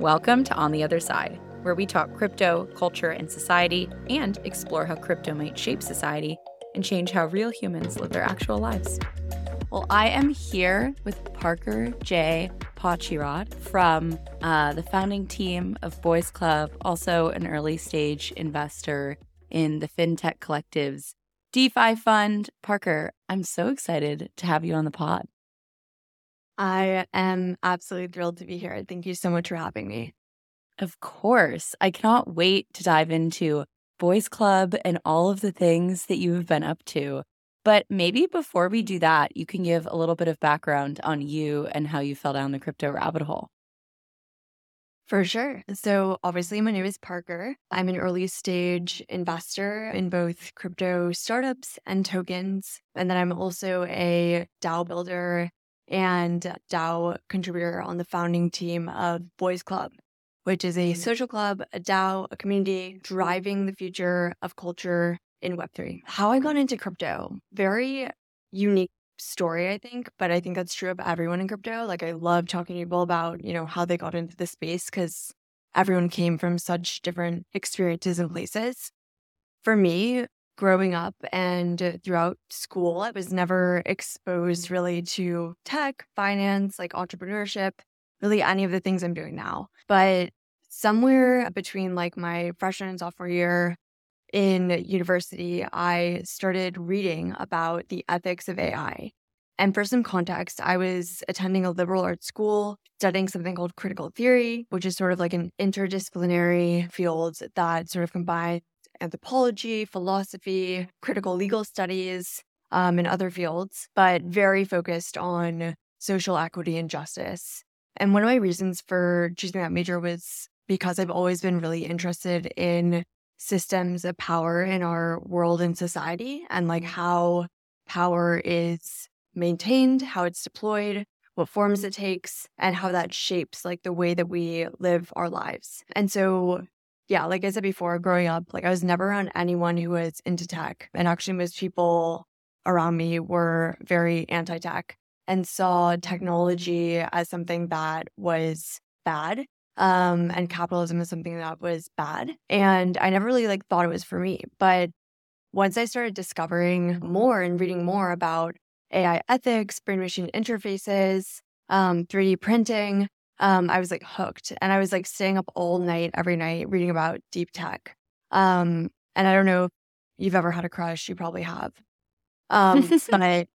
Welcome to On the Other Side, where we talk crypto, culture, and society, and explore how crypto might shape society and change how real humans live their actual lives. Well, I am here with Parker J. Pachirad from uh, the founding team of Boys Club, also an early stage investor in the FinTech Collective's DeFi fund. Parker, I'm so excited to have you on the pod. I am absolutely thrilled to be here. Thank you so much for having me. Of course. I cannot wait to dive into Boys Club and all of the things that you have been up to. But maybe before we do that, you can give a little bit of background on you and how you fell down the crypto rabbit hole. For sure. So, obviously, my name is Parker. I'm an early stage investor in both crypto startups and tokens. And then I'm also a DAO builder and DAO contributor on the founding team of Boys Club, which is a mm. social club, a DAO, a community driving the future of culture in Web3. How I got into crypto, very unique story, I think, but I think that's true of everyone in crypto. Like, I love talking to people about, you know, how they got into the space because everyone came from such different experiences and places. For me, growing up and throughout school, I was never exposed really to tech, finance, like entrepreneurship, really any of the things I'm doing now. But somewhere between like my freshman and sophomore year, in university, I started reading about the ethics of AI. And for some context, I was attending a liberal arts school studying something called critical theory, which is sort of like an interdisciplinary field that sort of combines anthropology, philosophy, critical legal studies, um, and other fields, but very focused on social equity and justice. And one of my reasons for choosing that major was because I've always been really interested in systems of power in our world and society and like how power is maintained, how it's deployed, what forms it takes, and how that shapes like the way that we live our lives. And so, yeah, like I said before, growing up, like I was never around anyone who was into tech. And actually, most people around me were very anti tech and saw technology as something that was bad um, and capitalism is something that was bad. And I never really like thought it was for me. But once I started discovering more and reading more about AI ethics, brain machine interfaces, um, 3D printing, um, I was like hooked. And I was like staying up all night every night reading about deep tech. Um, and I don't know if you've ever had a crush, you probably have. Um, but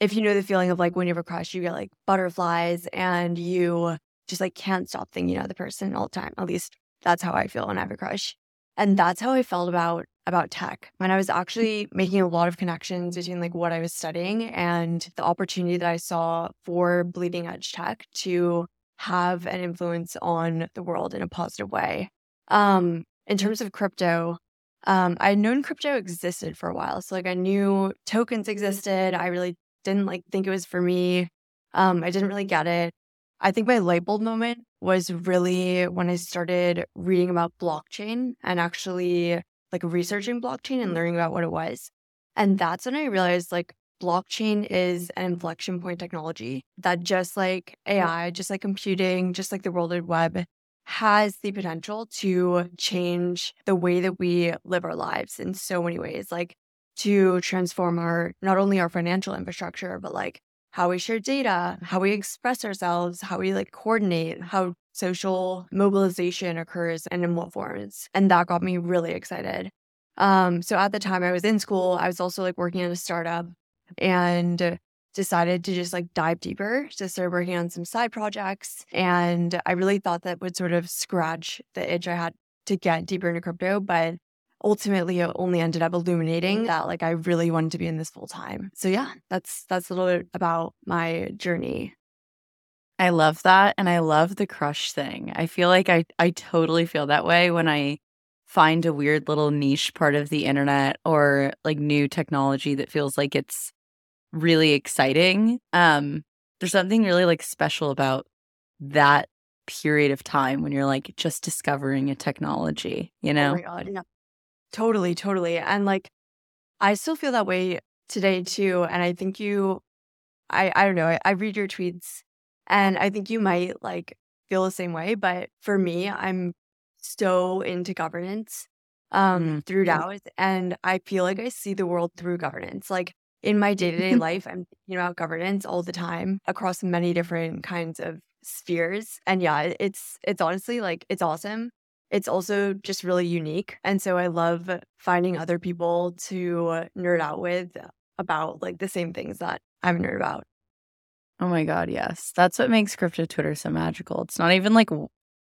if you know the feeling of like when you have a crush, you get like butterflies and you just like can't stop thinking of the person all the time. At least that's how I feel when I have a crush. And that's how I felt about about tech. When I was actually making a lot of connections between like what I was studying and the opportunity that I saw for bleeding edge tech to have an influence on the world in a positive way. Um, in terms of crypto, um, I had known crypto existed for a while. So like I knew tokens existed. I really didn't like think it was for me. Um, I didn't really get it. I think my light bulb moment was really when I started reading about blockchain and actually like researching blockchain and learning about what it was. And that's when I realized like blockchain is an inflection point technology that just like AI, just like computing, just like the World Wide Web, has the potential to change the way that we live our lives in so many ways, like to transform our not only our financial infrastructure, but like how we share data, how we express ourselves, how we like coordinate, how social mobilization occurs and in what forms. And that got me really excited. Um, so at the time I was in school, I was also like working in a startup and decided to just like dive deeper to start working on some side projects. And I really thought that would sort of scratch the itch I had to get deeper into crypto. But ultimately it only ended up illuminating that like I really wanted to be in this full time. So yeah, that's that's a little bit about my journey. I love that and I love the crush thing. I feel like I I totally feel that way when I find a weird little niche part of the internet or like new technology that feels like it's really exciting. Um there's something really like special about that period of time when you're like just discovering a technology, you know? Oh my god. Totally, totally. And like I still feel that way today too. And I think you I I don't know, I, I read your tweets and I think you might like feel the same way, but for me, I'm so into governance um, mm-hmm. through DAOs. And I feel like I see the world through governance. Like in my day to day life, I'm thinking about governance all the time across many different kinds of spheres. And yeah, it's it's honestly like it's awesome. It's also just really unique. And so I love finding other people to nerd out with about like the same things that I'm nerd about. Oh my god, yes. That's what makes crypto Twitter so magical. It's not even like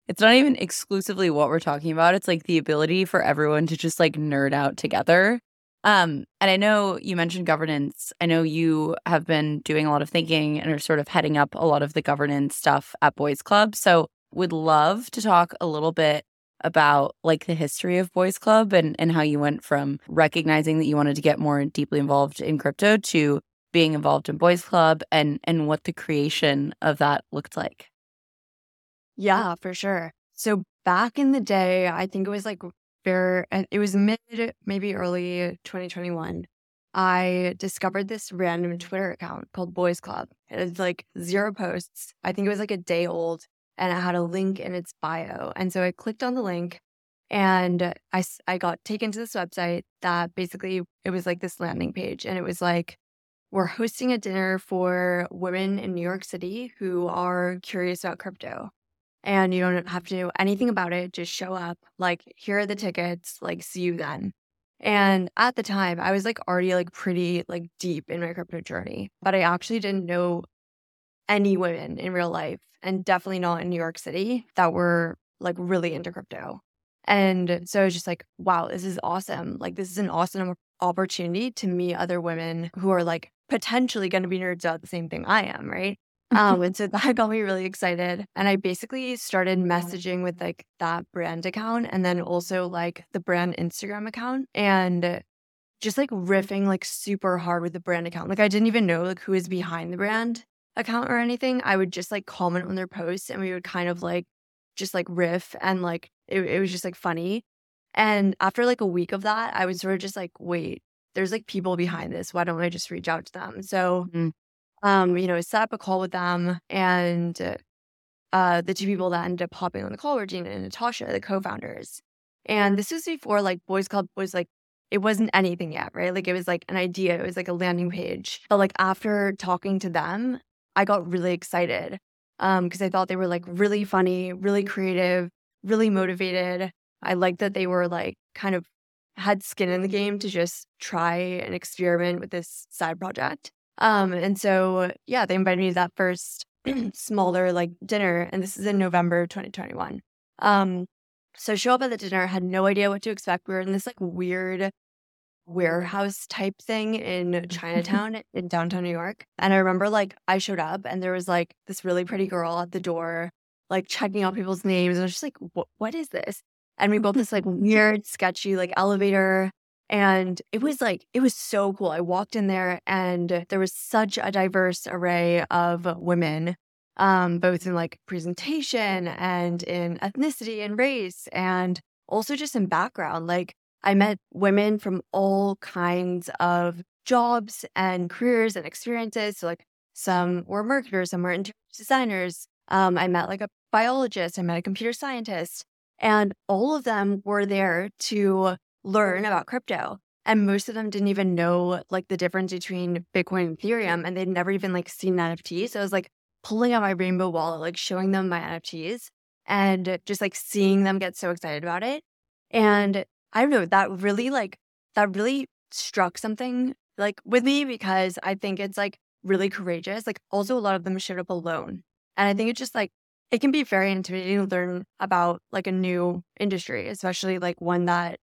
it's not even exclusively what we're talking about. It's like the ability for everyone to just like nerd out together. Um, and I know you mentioned governance. I know you have been doing a lot of thinking and are sort of heading up a lot of the governance stuff at Boys Club. So would love to talk a little bit about like the history of Boys Club and, and how you went from recognizing that you wanted to get more deeply involved in crypto to being involved in Boys Club and and what the creation of that looked like. Yeah, for sure. So back in the day, I think it was like very, it was mid, maybe early 2021. I discovered this random mm. Twitter account called Boys Club. It was like zero posts. I think it was like a day old and it had a link in its bio. And so I clicked on the link and I, I got taken to this website that basically it was like this landing page and it was like we're hosting a dinner for women in New York City who are curious about crypto and you don't have to do anything about it. Just show up. Like, here are the tickets. Like, see you then. And at the time, I was like already like pretty like deep in my crypto journey, but I actually didn't know any women in real life and definitely not in New York City that were like really into crypto. And so I was just like, wow, this is awesome. Like, this is an awesome opportunity to meet other women who are like potentially going to be nerds about the same thing I am, right? Um, and so that got me really excited. And I basically started messaging with like that brand account and then also like the brand Instagram account and just like riffing like super hard with the brand account. Like I didn't even know like who is behind the brand account or anything. I would just like comment on their posts and we would kind of like just like riff and like it, it was just like funny. And after like a week of that, I was sort of just like, wait, there's like people behind this. Why don't I just reach out to them? So mm-hmm um, you know, set up a call with them and uh, the two people that ended up hopping on the call were Gina and Natasha, the co-founders. And this was before like Boys Club was like it wasn't anything yet, right? Like it was like an idea, it was like a landing page. But like after talking to them, I got really excited um because I thought they were like really funny, really creative, really motivated. I liked that they were like kind of had skin in the game to just try and experiment with this side project. Um, and so yeah, they invited me to that first smaller like dinner, and this is in November 2021. Um, so show up at the dinner, had no idea what to expect. We were in this like weird warehouse type thing in Chinatown in downtown New York. And I remember like I showed up and there was like this really pretty girl at the door, like checking out people's names. And I was just like, what, what is this? And we built this like weird, sketchy like elevator. And it was like, it was so cool. I walked in there and there was such a diverse array of women, um, both in like presentation and in ethnicity and race, and also just in background. Like, I met women from all kinds of jobs and careers and experiences. So, like, some were marketers, some were interior designers. Um, I met like a biologist, I met a computer scientist, and all of them were there to learn about crypto. And most of them didn't even know like the difference between Bitcoin and Ethereum, and they'd never even like seen NFTs. So I was like pulling out my rainbow wallet, like showing them my NFTs and just like seeing them get so excited about it. And I don't know, that really like that really struck something like with me because I think it's like really courageous. Like also a lot of them showed up alone. And I think it's just like it can be very intimidating to learn about like a new industry, especially like one that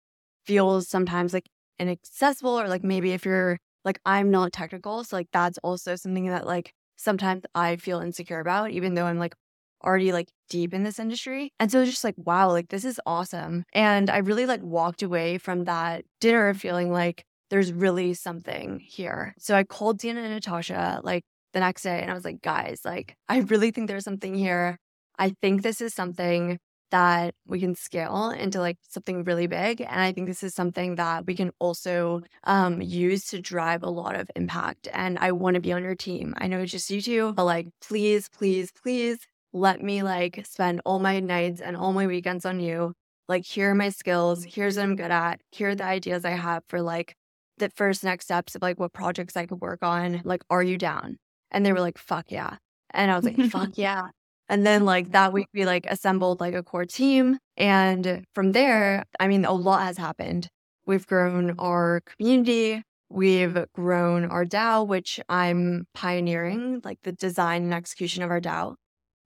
feels sometimes like inaccessible or like maybe if you're like I'm not technical, so like that's also something that like sometimes I feel insecure about, even though I'm like already like deep in this industry. And so just like, wow, like this is awesome. And I really like walked away from that dinner feeling like there's really something here. So I called Dina and Natasha like the next day and I was like, guys, like I really think there's something here. I think this is something that we can scale into like something really big. And I think this is something that we can also um, use to drive a lot of impact. And I want to be on your team. I know it's just you two, but like, please, please, please let me like spend all my nights and all my weekends on you. Like, here are my skills. Here's what I'm good at. Here are the ideas I have for like the first next steps of like what projects I could work on. Like, are you down? And they were like, fuck yeah. And I was like, fuck yeah. And then like that week we like assembled like a core team. And from there, I mean, a lot has happened. We've grown our community. We've grown our DAO, which I'm pioneering, like the design and execution of our DAO.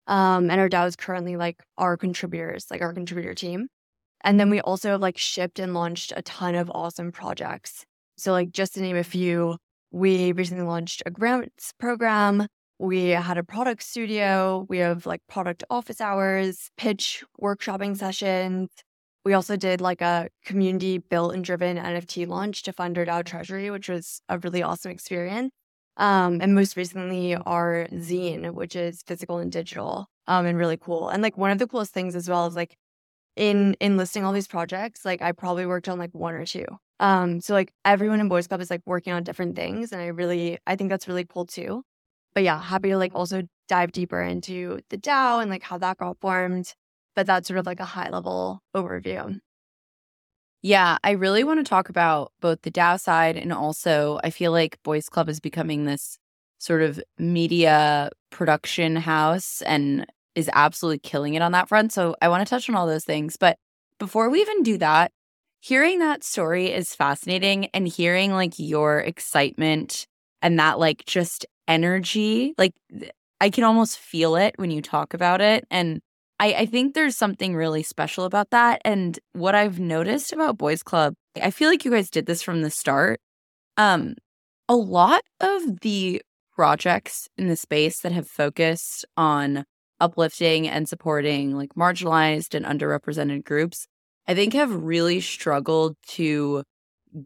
Um, and our DAO is currently like our contributors, like our contributor team. And then we also have like shipped and launched a ton of awesome projects. So, like, just to name a few, we recently launched a grants program. We had a product studio. We have like product office hours, pitch workshopping sessions. We also did like a community built and driven NFT launch to fund our DAO treasury, which was a really awesome experience. Um, and most recently, our zine, which is physical and digital, um, and really cool. And like one of the coolest things as well is like in in listing all these projects, like I probably worked on like one or two. Um, so like everyone in Boys Club is like working on different things, and I really I think that's really cool too. But yeah, happy to like also dive deeper into the DAO and like how that got formed. But that's sort of like a high level overview. Yeah, I really want to talk about both the DAO side and also I feel like Boys Club is becoming this sort of media production house and is absolutely killing it on that front. So I want to touch on all those things. But before we even do that, hearing that story is fascinating and hearing like your excitement and that like just energy, like I can almost feel it when you talk about it. And I, I think there's something really special about that. And what I've noticed about Boys Club, I feel like you guys did this from the start. Um, a lot of the projects in the space that have focused on uplifting and supporting like marginalized and underrepresented groups, I think have really struggled to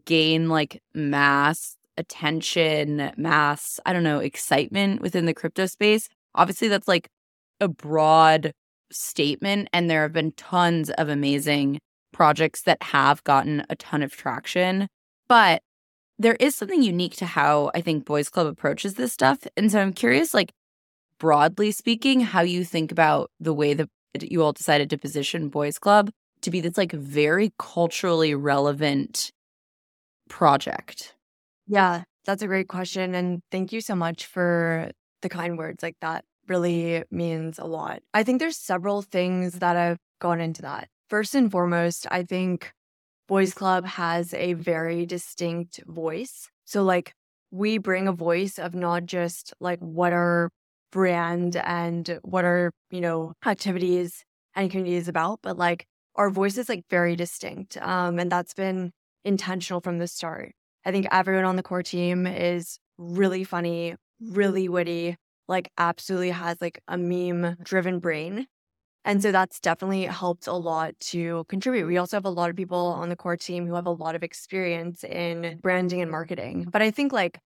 gain like mass attention, mass, I don't know, excitement within the crypto space. Obviously, that's like a broad statement. And there have been tons of amazing projects that have gotten a ton of traction. But there is something unique to how I think Boys Club approaches this stuff. And so I'm curious, like, broadly speaking, how you think about the way that you all decided to position Boys Club to be this, like, very culturally relevant project. Yeah, that's a great question. And thank you so much for the kind words like that really means a lot. I think there's several things that have gone into that. First and foremost, I think Boys Club has a very distinct voice. So, like, we bring a voice of not just like what our brand and what our, you know, activities and community is about, but like our voice is like very distinct. Um, and that's been intentional from the start. I think everyone on the core team is really funny, really witty, like absolutely has like a meme driven brain. And so that's definitely helped a lot to contribute. We also have a lot of people on the core team who have a lot of experience in branding and marketing. But I think, like,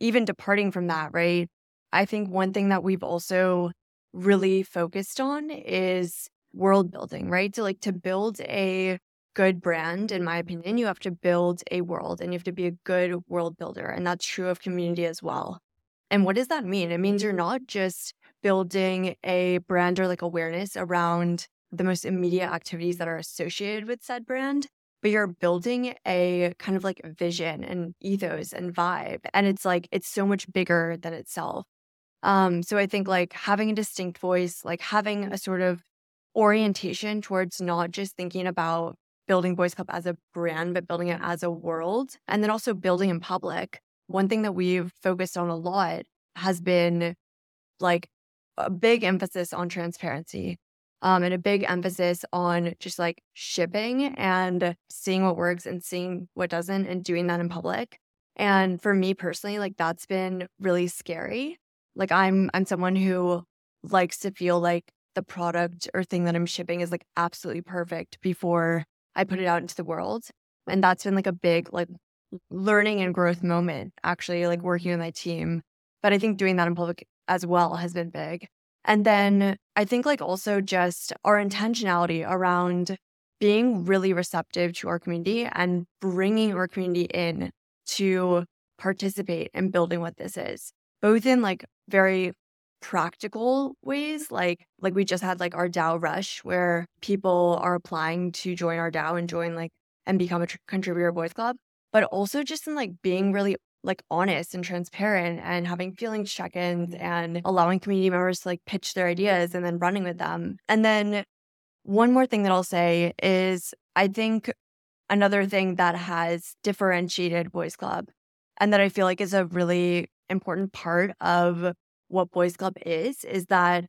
even departing from that, right? I think one thing that we've also really focused on is world building, right? So, like, to build a good brand, in my opinion, you have to build a world and you have to be a good world builder. And that's true of community as well. And what does that mean? It means you're not just building a brand or like awareness around the most immediate activities that are associated with said brand, but you're building a kind of like vision and ethos and vibe. And it's like, it's so much bigger than itself. Um, so I think like having a distinct voice, like having a sort of orientation towards not just thinking about building Boys Club as a brand, but building it as a world, and then also building in public one thing that we've focused on a lot has been like a big emphasis on transparency um, and a big emphasis on just like shipping and seeing what works and seeing what doesn't and doing that in public. And for me personally, like that's been really scary. Like I'm I'm someone who likes to feel like the product or thing that I'm shipping is like absolutely perfect before I put it out into the world. And that's been like a big like learning and growth moment, actually, like working with my team. But I think doing that in public as well has been big. And then I think, like, also just our intentionality around being really receptive to our community and bringing our community in to participate in building what this is, both in like very practical ways like like we just had like our DAO rush where people are applying to join our DAO and join like and become a tr- contributor boys club but also just in like being really like honest and transparent and having feelings check-ins and allowing community members to like pitch their ideas and then running with them. And then one more thing that I'll say is I think another thing that has differentiated boys club and that I feel like is a really important part of what Boys Club is, is that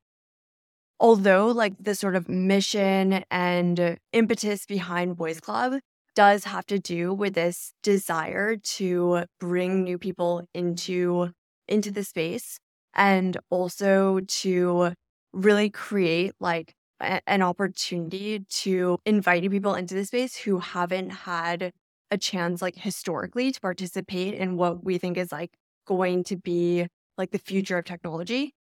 although like the sort of mission and impetus behind Boys Club does have to do with this desire to bring new people into into the space and also to really create like a- an opportunity to invite people into the space who haven't had a chance like historically to participate in what we think is like going to be like the future of technology.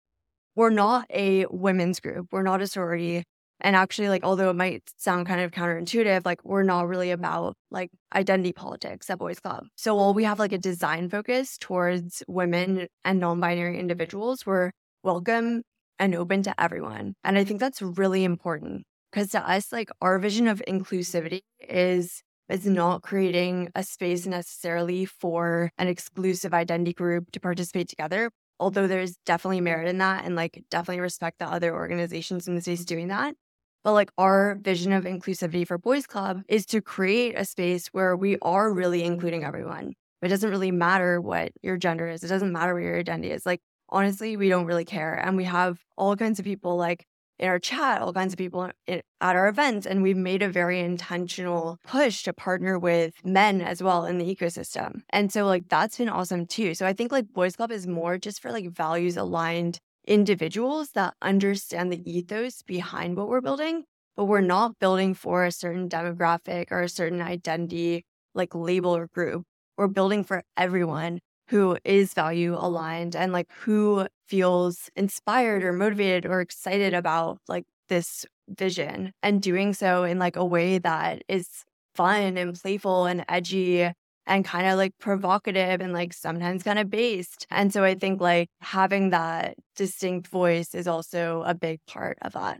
We're not a women's group. We're not a sorority. And actually, like, although it might sound kind of counterintuitive, like, we're not really about like identity politics at Boys Club. So while we have like a design focus towards women and non binary individuals, we're welcome and open to everyone. And I think that's really important because to us, like, our vision of inclusivity is is not creating a space necessarily for an exclusive identity group to participate together. Although there's definitely mm-hmm. merit in that and like definitely respect the other organizations in the space mm-hmm. doing that. But like our vision of inclusivity for Boys Club is to create a space where we are really including everyone. It doesn't really matter what your gender is. It doesn't matter what your identity is. Like honestly, we don't really care. And we have all kinds of people like in our chat, all kinds of people at our events. And we've made a very intentional push to partner with men as well in the ecosystem. And so, like, that's been awesome too. So, I think like Boys Club is more just for like values aligned individuals that understand the ethos behind what we're building, but we're not building for a certain demographic or a certain identity, like label or group. We're building for everyone who is value aligned and like who feels inspired or motivated or excited about like this vision and doing so in like a way that is fun and playful and edgy and kind of like provocative and like sometimes kind of based. And so I think like having that distinct voice is also a big part of that.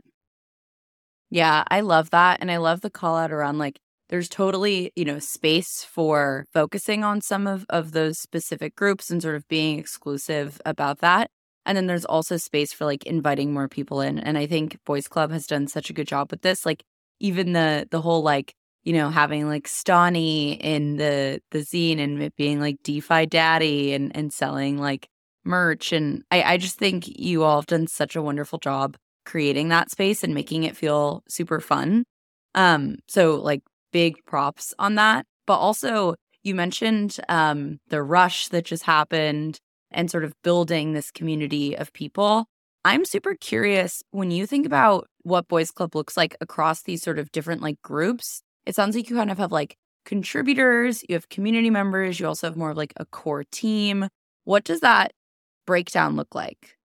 Yeah, I love that. And I love the call out around like there's totally, you know, space for focusing on some of, of those specific groups and sort of being exclusive about that. And then there's also space for like inviting more people in. And I think Boys Club has done such a good job with this. Like even the the whole like, you know, having like Stani in the the zine and it being like DeFi Daddy and and selling like merch. And I, I just think you all have done such a wonderful job creating that space and making it feel super fun. Um, so like big props on that. But also, you mentioned um, the rush that just happened and sort of building this community of people. I'm super curious when you think about what Boys Club looks like across these sort of different like groups. It sounds like you kind of have like contributors, you have community members, you also have more of like a core team. What does that breakdown look like?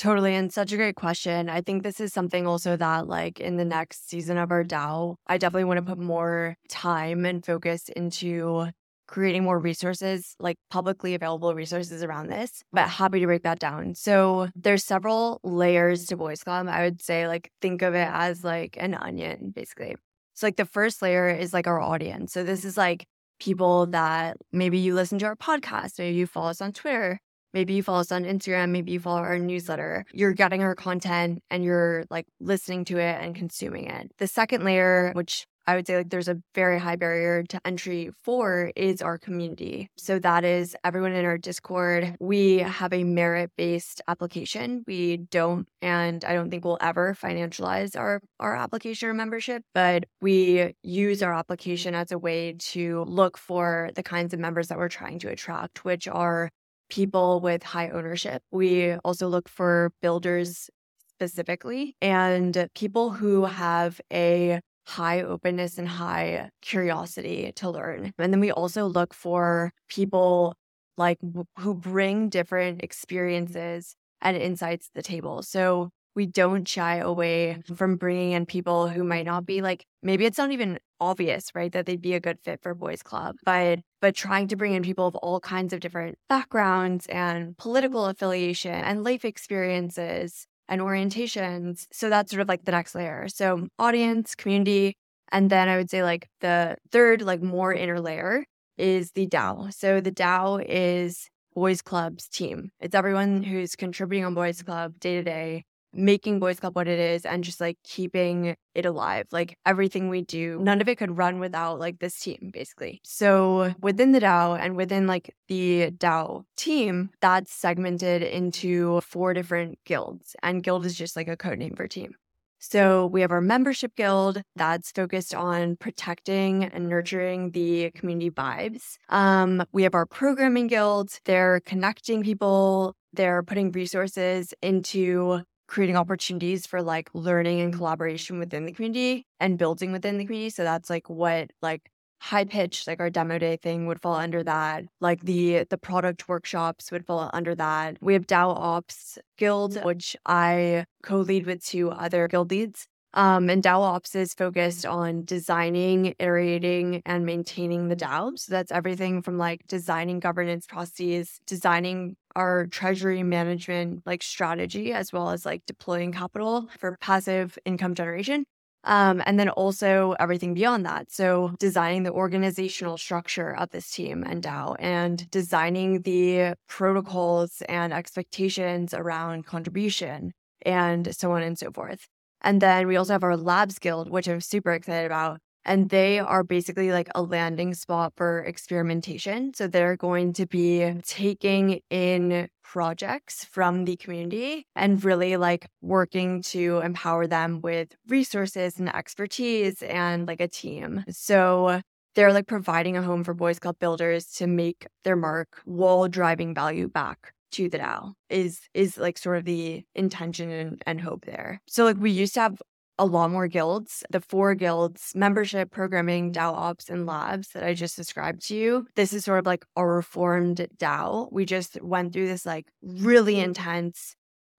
Totally. And such a great question. I think this is something also that, like, in the next season of our DAO, I definitely want to put more time and focus into creating more resources, like publicly available resources around this, but happy to break that down. So there's several layers to Boys Club. I would say like think of it as like an onion, basically. So like the first layer is like our audience. So this is like people that maybe you listen to our podcast, maybe you follow us on Twitter, Maybe you follow us on Instagram, maybe you follow our newsletter. You're getting our content and you're like listening to it and consuming it. The second layer, which I would say like there's a very high barrier to entry for is our community. So that is everyone in our Discord. We have a merit based application. We don't, and I don't think we'll ever financialize our, our application or membership, but we use our application as a way to look for the kinds of members that we're trying to attract, which are people with high ownership. We also look for builders specifically and people who have a high openness and high curiosity to learn. And then we also look for people like who bring different experiences and insights to the table. So we don't shy away mm-hmm. from bringing in people who might not be like maybe it's not even obvious right that they'd be a good fit for boys club but but trying to bring in people of all kinds of different backgrounds and political affiliation and life experiences and orientations so that's sort of like the next layer. So audience community and then i would say like the third like more inner layer is the dao. So the dao is boys club's team. It's everyone who's contributing on boys club day to day making Boys Club what it is and just like keeping it alive. Like everything we do, none of it could run without like this team, basically. So within the DAO and within like the DAO team, that's segmented into four different guilds. And guild is just like a code name for team. So we have our membership guild that's focused on protecting and nurturing the community vibes. Um, we have our programming guild. They're connecting people. They're putting resources into creating opportunities for like learning and mm-hmm. collaboration within the community and building within the community. So that's like what like high pitch like our demo day thing would fall under mm-hmm. that like the the product workshops would fall under that we have dao ops guild which i co-lead with two other guild leads um, and DAO Ops is focused mm-hmm. on designing, iterating, and maintaining the DAO. So that's everything from like designing governance processes, designing our treasury management like strategy, as well as like deploying capital for passive income generation. Um, and then also everything beyond that. So, designing the organizational structure of this team and DAO and designing the protocols and expectations around contribution and so on and so forth. And then we also have our Labs Guild, which I'm super excited about. And they are basically like a landing spot for experimentation. So they're going to be taking in projects from the community and really like working to empower them with resources and expertise and like a team. So they're like providing a home for Boys Club builders to make their mark while driving value back to the DAO is is like sort of the intention and, and hope there. So like we used to have a lot more guilds. The four guilds, membership, programming, DAO ops, and labs that I just described to you. This is sort of like a reformed DAO. We just went through this like really intense,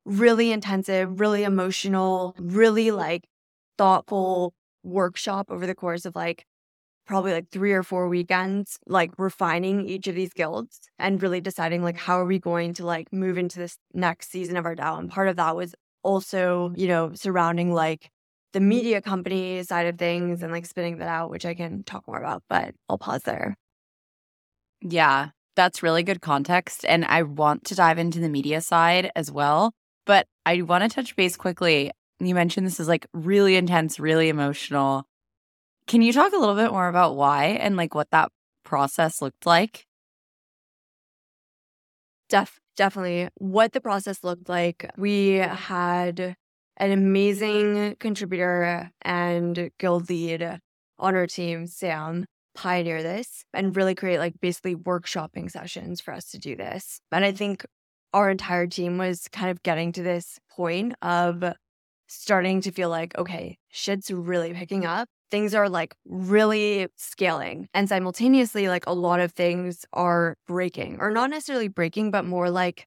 really intensive, really emotional, really like thoughtful workshop over the course of like probably like three or four weekends, like refining each of these guilds and really deciding like how are we going to like move into this next season of our DAO. And part of that was also, you know, surrounding like the media company side of things and like spinning that out, which I can talk more about, but I'll pause there. Yeah, that's really good context. And I want to dive into the media side as well. But I want to touch base quickly. You mentioned this is like really intense, really emotional. Can you talk a little bit more about why and like what that process looked like? Def- definitely. What the process looked like, we had an amazing contributor and guild lead on our team, Sam, um, pioneer this and really create like basically workshopping sessions for us to do this. And I think our entire team was kind of getting to this point of starting to feel like, okay, shit's really picking up. Things are like really scaling. And simultaneously like a lot of things are breaking or not necessarily breaking but more like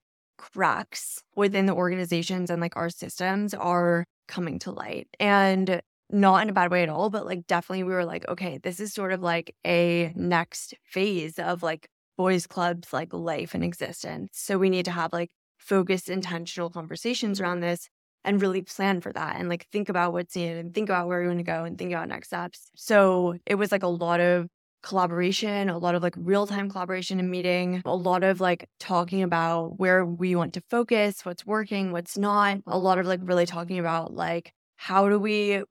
cracks within the organizations and like our systems are coming to light and not in a bad way at all but like definitely we were like okay this is sort of like a next phase of like boys clubs like life and existence so we need to have like focused intentional conversations around this and really plan for that and like think about what's needed and think about where we want to go and think about next steps. So it was like a lot of collaboration, a lot of like real time collaboration and meeting, a lot of like talking about where we want to focus, what's working, what's not, a lot of like really talking about like how do we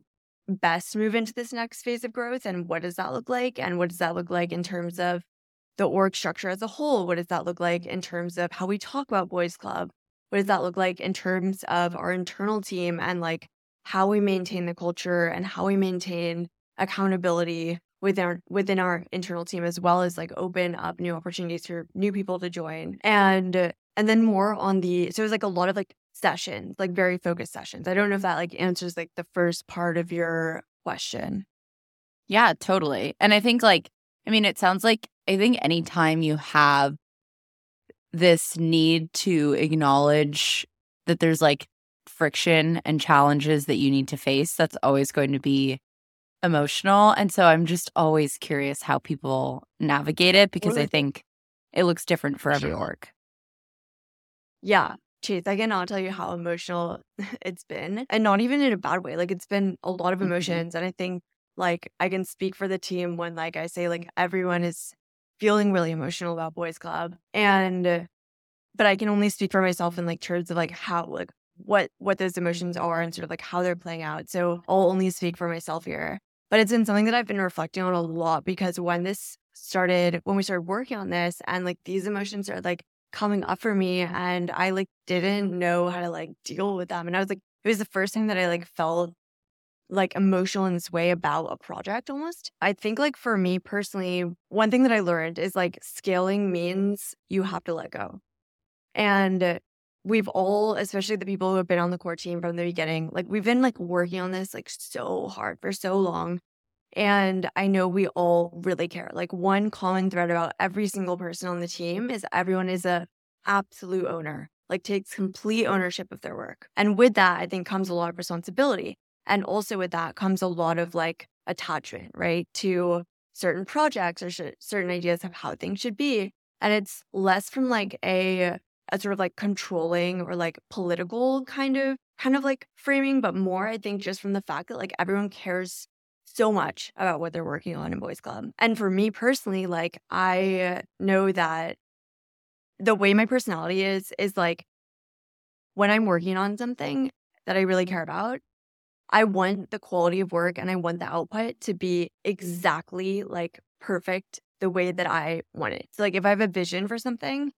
best move into this next phase of growth and what does that look like and what does that look like in terms of the org structure as a whole? What does that look like in terms of how we talk about boys club? What does that look like in terms of our internal team and like how we maintain the culture and how we maintain accountability within our within our internal team as well as like open up new opportunities for new people to join. And and then more on the so it was like a lot of like sessions like very focused sessions. I don't know if that like answers like the first part of your question. Yeah totally. And i think like i mean it sounds like i think anytime you have this need to acknowledge that there's like friction and challenges that you need to face, that's always going to be emotional. And so I'm just always curious how people navigate it because I think it looks different for every org. Yeah. Chase, I cannot tell you how emotional it's been. And not even in a bad way. Like it's been a lot of Mhm. emotions. And I think like I can speak for the team when like I say like everyone is feeling really emotional about Boys Club. And but I can only speak for myself in like terms of like how like what what those emotions are and sort of like how they're playing out. So I'll only speak for myself here. But it's been something that I've been reflecting on a lot because when this started, when we started working on this and like these emotions are like coming up for me and I like didn't know how to like deal with them. And I was like, it was the first time that I like felt like emotional in this way about a project almost. I think like for me personally, one thing that I learned is like scaling means you have to let go. And we've all, especially the people who have been on the core team from the beginning, like we've been like working on this like so hard for so long. And I know we all really care. Like one common thread about every single person on the team is everyone is a absolute owner, like takes complete ownership of their work. And with that, I think comes a lot of responsibility. And also with that comes a lot of like attachment, right? To certain projects or sh- certain ideas of how things should be. And it's less from like a a sort of like controlling or like political kind of kind of like framing, but more I think just from the fact that like everyone cares so much about what they're working on in Boys Club. And for me personally, like I know that the way my personality is is like when I'm working on something that I really care about, I want the quality of work and I want the output to be exactly like perfect the way that I want it. So like if I have a vision for something,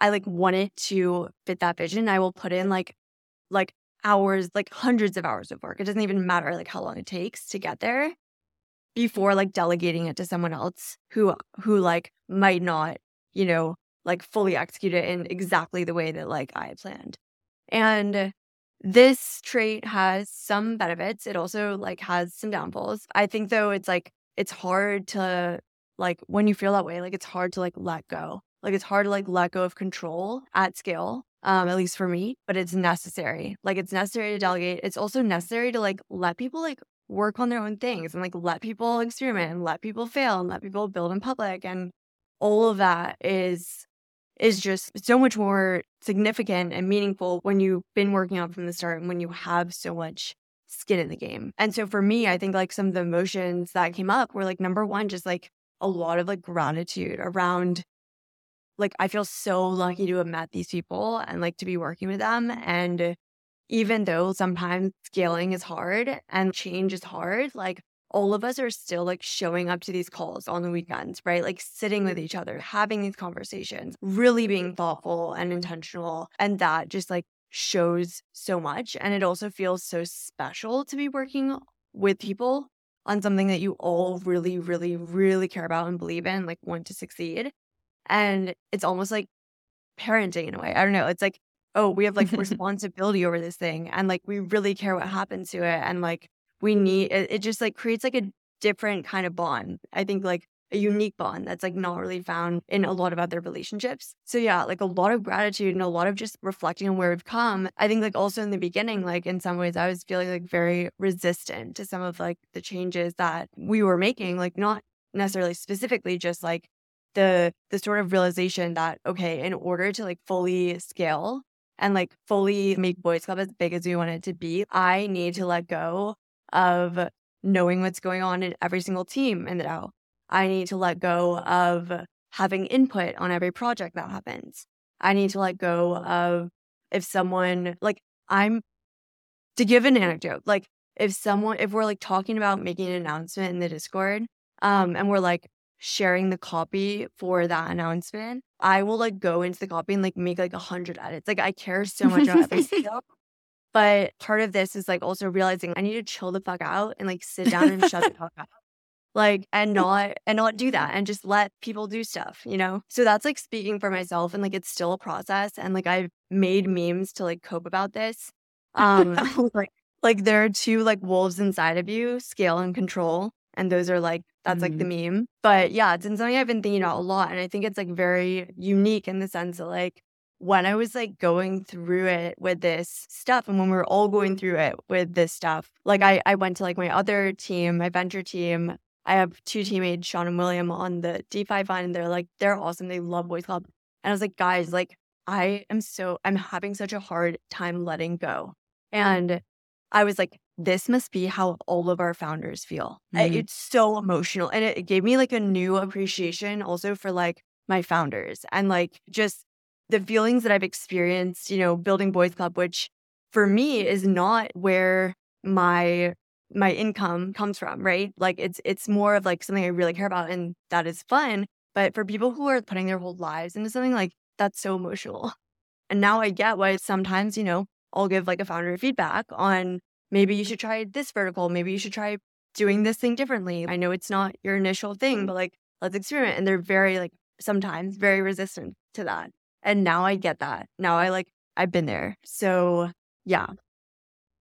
I like want it to fit that vision. I will put in like like hours, like hundreds of hours of work. It doesn't even matter like how long it takes to get there before like delegating it to someone else who who like might not, you know, like fully execute it in exactly the way that like I planned. And this trait has some benefits. It also like has some downfalls. I think though it's like it's hard to like when you feel that way, like it's hard to like let go. Like it's hard to like let go of control at scale. Um, at least for me, but it's necessary. Like it's necessary to delegate. It's also necessary to like let people like work on their own things and like let people experiment and let people fail and let people build in public and all of that is is just so much more significant and meaningful when you've been working on from the start and when you have so much skin in the game. And so for me, I think like some of the emotions that came up were like number one, just like a lot of like gratitude around like I feel so lucky to have met these people and like to be working with them. And even though sometimes scaling is hard and change is hard, like all of us are still like showing up to these calls on the weekends, right? Like sitting with each other, having these conversations, really being thoughtful and intentional. And that just like shows so much. And it also feels so special to be working with people on something that you all really, really, really care about and believe in, like want to succeed. And it's almost like parenting in a way. I don't know. It's like, oh, we have like responsibility over this thing and like we really care what happens to it. And like we need it, it just like creates like a different kind of bond. I think like a unique bond that's like not really found in a lot of other relationships. So yeah, like a lot of gratitude and a lot of just reflecting on where we've come. I think like also in the beginning, like in some ways I was feeling like very resistant to some of like the changes that we were making, like not necessarily specifically just like the the sort of realization that okay, in order to like fully scale and like fully make Boys Club as big as we want it to be, I need to let go of knowing what's going on in every single team in the DAO. I need to let go of having input on every project that happens. I need to let go of if someone like I'm to give an anecdote, like if someone if we're like talking about making an announcement in the Discord, um, and we're like sharing the copy for that announcement, I will like go into the copy and like make like a hundred edits. Like I care so much about every single. But part of this is like also realizing I need to chill the fuck out and like sit down and shut the fuck up. Like and not and not do that and just let people do stuff, you know? So that's like speaking for myself and like it's still a process. And like I've made memes to like cope about this. Um like like there are two like wolves inside of you, scale and control. And those are like that's like the mm-hmm. meme. But yeah, it's been something I've been thinking about a lot. And I think it's like very unique in the sense that like when I was like going through it with this stuff and when we were all going through it with this stuff, like I, I went to like my other team, my venture team. I have two teammates, Sean and William, on the DeFi fund. And they're like, they're awesome. They love Boys Club. And I was like, guys, like I am so, I'm having such a hard time letting go. And I was like, this must be how all of our founders feel. Mm-hmm. It's so emotional. And it gave me like a new appreciation also for like my founders and like just the feelings that I've experienced, you know, building Boys Club, which for me is not where my my income comes from, right? Like it's it's more of like something I really care about and that is fun. But for people who are putting their whole lives into something like that's so emotional. And now I get why sometimes, you know, I'll give like a founder feedback on maybe you should try this vertical, maybe you should try doing this thing differently. I know it's not your initial thing, but like let's experiment. And they're very like sometimes very resistant to that. And now I get that. Now I like, I've been there. So yeah.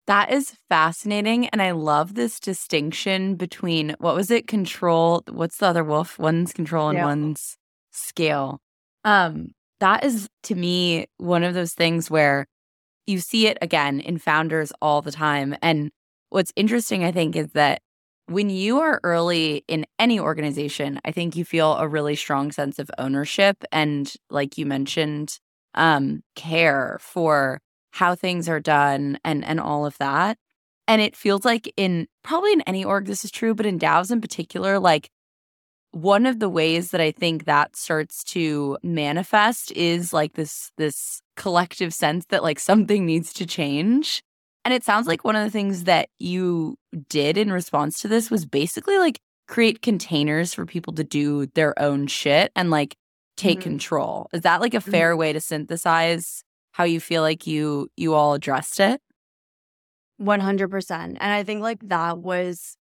That is fascinating. And I love this distinction between what was it? Control. What's the other wolf? One's control and yeah. one's scale. Um, that is to me one of those things where you see it again in founders all the time. And what's interesting, I think, is that when you are early in any organization, I think you feel a really strong sense of ownership and, like you mentioned, um, care for how things are done and and all of that. And it feels like in probably in any org this is true, but in DAOs in particular, like one of the ways that I think that starts to manifest is like this this collective sense that like something needs to change and it sounds like one of the things that you did in response to this was basically like create containers for people to do their own shit and like take mm-hmm. control. Is that like a mm-hmm. fair mm-hmm. way to synthesize how you feel like you you all addressed it? 100%. And I think like that was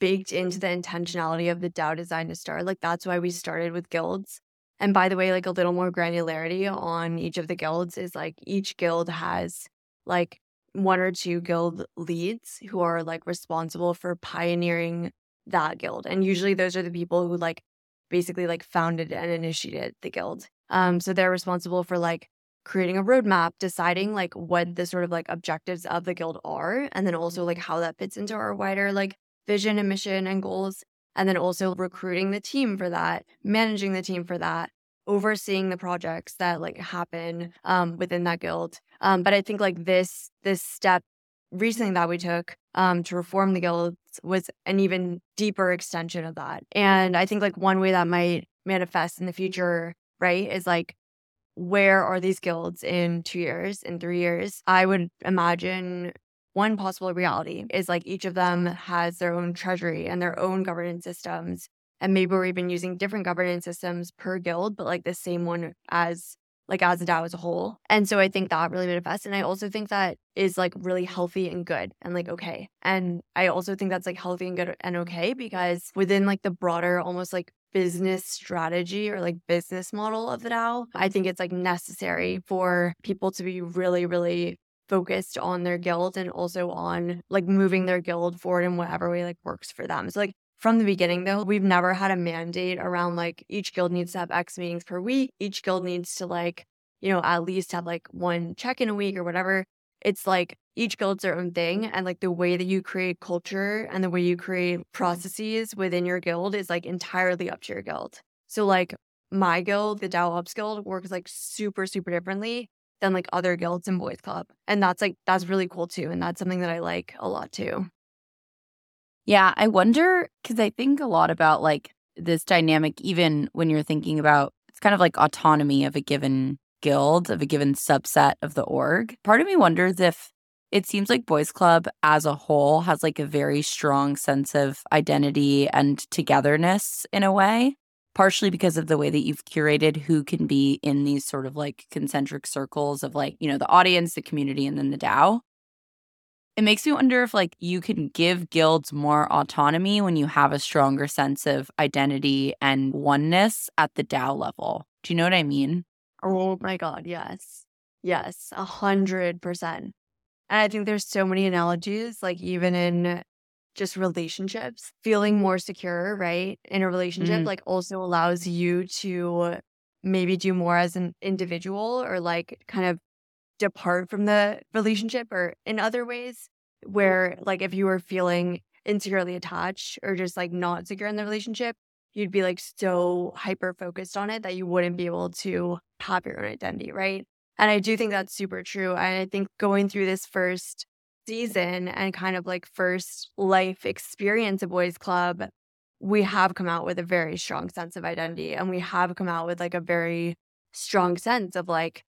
baked into the intentionality of the DAO design to start. Like that's why we started with guilds. And by the way, like a little more granularity on each of the guilds is like each guild has like one or two guild leads who are like responsible for pioneering that guild. And usually those are the people who like basically like founded and initiated the guild. Um, so they're responsible for like creating a roadmap, deciding like what the sort of like objectives of the guild are, and then also like how that fits into our wider like vision and mission and goals. And then also recruiting the team for that, managing the team for that, overseeing the projects that like happen um, within that guild. Um, but I think like this this step recently that we took um, to reform the guilds was an even deeper extension of that. And I think like one way that might manifest in the future, right, is like where are these guilds in two years, in three years? I would imagine one possible reality is like each of them has their own treasury and their own governance systems and maybe we're even using different governance systems per guild, but like the same one as like as a DAO as a whole. And so I think that really manifests. And I also think that is like really healthy and good and like okay. And I also think that's like healthy and good and okay because within like the broader almost like business strategy or like business model of the DAO, I think it's like necessary for people to be really, really focused on their guild and also on like moving their guild forward in whatever way like works for them. So like from the beginning, though, we've never had a mandate around like each guild needs to have X meetings per week. Each guild needs to like, you know, at least have like one check in a week or whatever. It's like each guild's their own thing. And like the way that you create culture and the way you create processes within your guild is like entirely up to your guild. So, like my guild, the DAO Ops Guild, works like super, super differently than like other guilds in Boys Club. And that's like, that's really cool too. And that's something that I like a lot too. Yeah, I wonder because I think a lot about like this dynamic, even when you're thinking about it's kind of like autonomy of a given guild, of a given subset of the org. Part of me wonders if it seems like Boys Club as a whole has like a very strong sense of identity and togetherness in a way, partially because of the way that you've curated who can be in these sort of like concentric circles of like, you know, the audience, the community, and then the DAO it makes me wonder if like you can give guilds more autonomy when you have a stronger sense of identity and oneness at the DAO level. Do you know what I mean? Oh my God, yes. Yes, a hundred percent. And I think there's so many analogies, like even in just relationships, feeling more secure, right? In a relationship, mm like also allows you to maybe do more as an individual or like kind of depart from the relationship or in other ways where like if you were feeling insecurely attached or just like not secure in the relationship, you'd be like so hyper focused on it that you wouldn't be able to have your own identity, right? And I do think that's super true. And I think going through this first season and kind of like first life experience of Boys Club, we have come out with a very strong sense of identity and we have come out with like a very strong sense of like